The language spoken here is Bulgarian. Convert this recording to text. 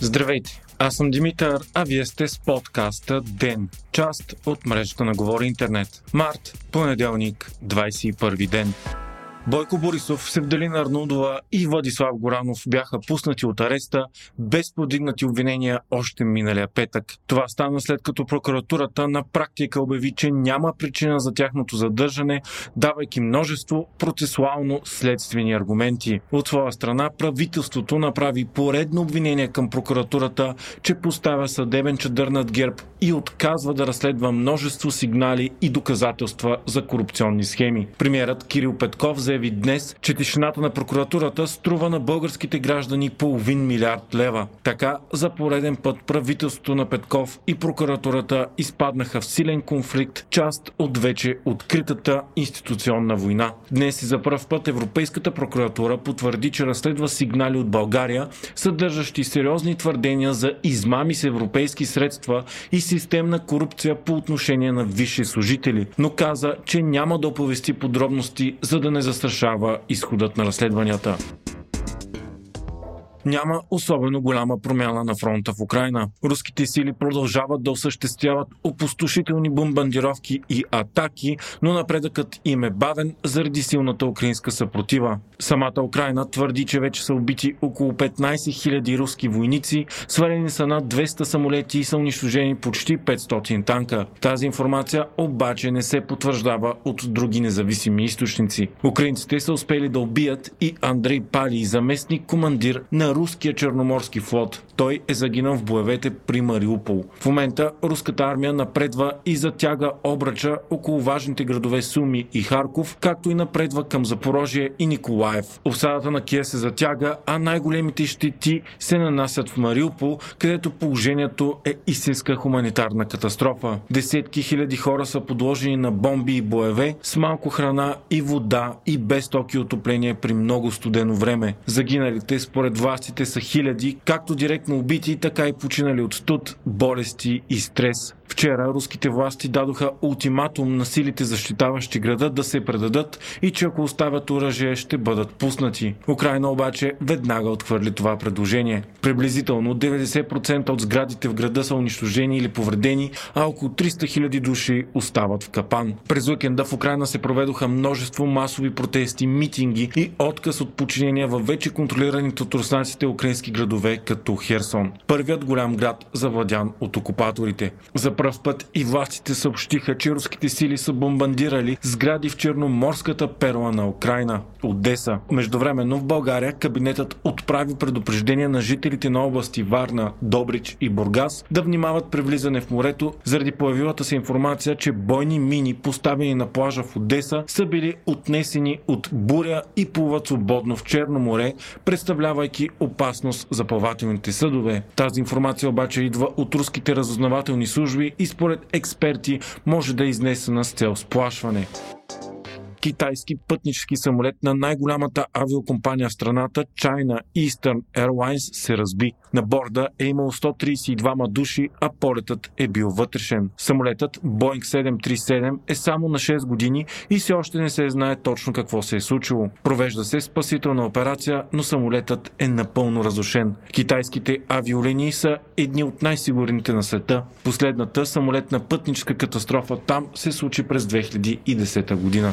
Здравейте, аз съм Димитър, а вие сте с подкаста ДЕН, част от мрежата на Говори Интернет. Март, понеделник, 21 ден. Бойко Борисов, Севделина Арнудова и Владислав Горанов бяха пуснати от ареста без подигнати обвинения още миналия петък. Това стана след като прокуратурата на практика обяви, че няма причина за тяхното задържане, давайки множество процесуално следствени аргументи. От своя страна правителството направи поредно обвинение към прокуратурата, че поставя съдебен чадър над ГЕРБ и отказва да разследва множество сигнали и доказателства за корупционни схеми. Премьерът Кирил Петков заяви заяви днес, че тишината на прокуратурата струва на българските граждани половин милиард лева. Така за пореден път правителството на Петков и прокуратурата изпаднаха в силен конфликт, част от вече откритата институционна война. Днес и за първ път Европейската прокуратура потвърди, че разследва сигнали от България, съдържащи сериозни твърдения за измами с европейски средства и системна корупция по отношение на висши служители, но каза, че няма да оповести подробности, за да не застраши застрашава изходът на разследванията няма особено голяма промяна на фронта в Украина. Руските сили продължават да осъществяват опустошителни бомбардировки и атаки, но напредъкът им е бавен заради силната украинска съпротива. Самата Украина твърди, че вече са убити около 15 000 руски войници, свалени са над 200 самолети и са унищожени почти 500 танка. Тази информация обаче не се потвърждава от други независими източници. Украинците са успели да убият и Андрей Пали, заместник командир на русский Черноморский флот. Той е загинал в боевете при Мариупол. В момента руската армия напредва и затяга обрача около важните градове Суми и Харков, както и напредва към Запорожие и Николаев. Обсадата на Кия се затяга, а най-големите щити се нанасят в Мариупол, където положението е истинска хуманитарна катастрофа. Десетки хиляди хора са подложени на бомби и боеве, с малко храна и вода и без токи отопление при много студено време. Загиналите според власти властите са хиляди, както директно убити, така и починали от студ, болести и стрес. Вчера руските власти дадоха ултиматум на силите защитаващи града да се предадат и че ако оставят оръжие ще бъдат пуснати. Украина обаче веднага отхвърли това предложение. Приблизително 90% от сградите в града са унищожени или повредени, а около 300 000 души остават в капан. През уикенда в Украина се проведоха множество масови протести, митинги и отказ от подчинение във вече контролираните от руснаците украински градове като Херсон. Първият голям град завладян от окупаторите. Пръв път и властите съобщиха, че руските сили са бомбандирали сгради в Черноморската перла на Украина, Одеса. Междувременно в България кабинетът отправи предупреждение на жителите на области Варна, Добрич и Бургас да внимават при влизане в морето заради появилата се информация, че бойни мини, поставени на плажа в Одеса, са били отнесени от буря и плуват свободно в Черно море, представлявайки опасност за плавателните съдове. Тази информация обаче идва от руските разузнавателни служби и според експерти може да е изнесена с цел сплашване китайски пътнически самолет на най-голямата авиокомпания в страната, China Eastern Airlines, се разби. На борда е имало 132 души, а полетът е бил вътрешен. Самолетът Boeing 737 е само на 6 години и все още не се знае точно какво се е случило. Провежда се спасителна операция, но самолетът е напълно разрушен. Китайските авиолинии са едни от най-сигурните на света. Последната самолетна пътническа катастрофа там се случи през 2010 година.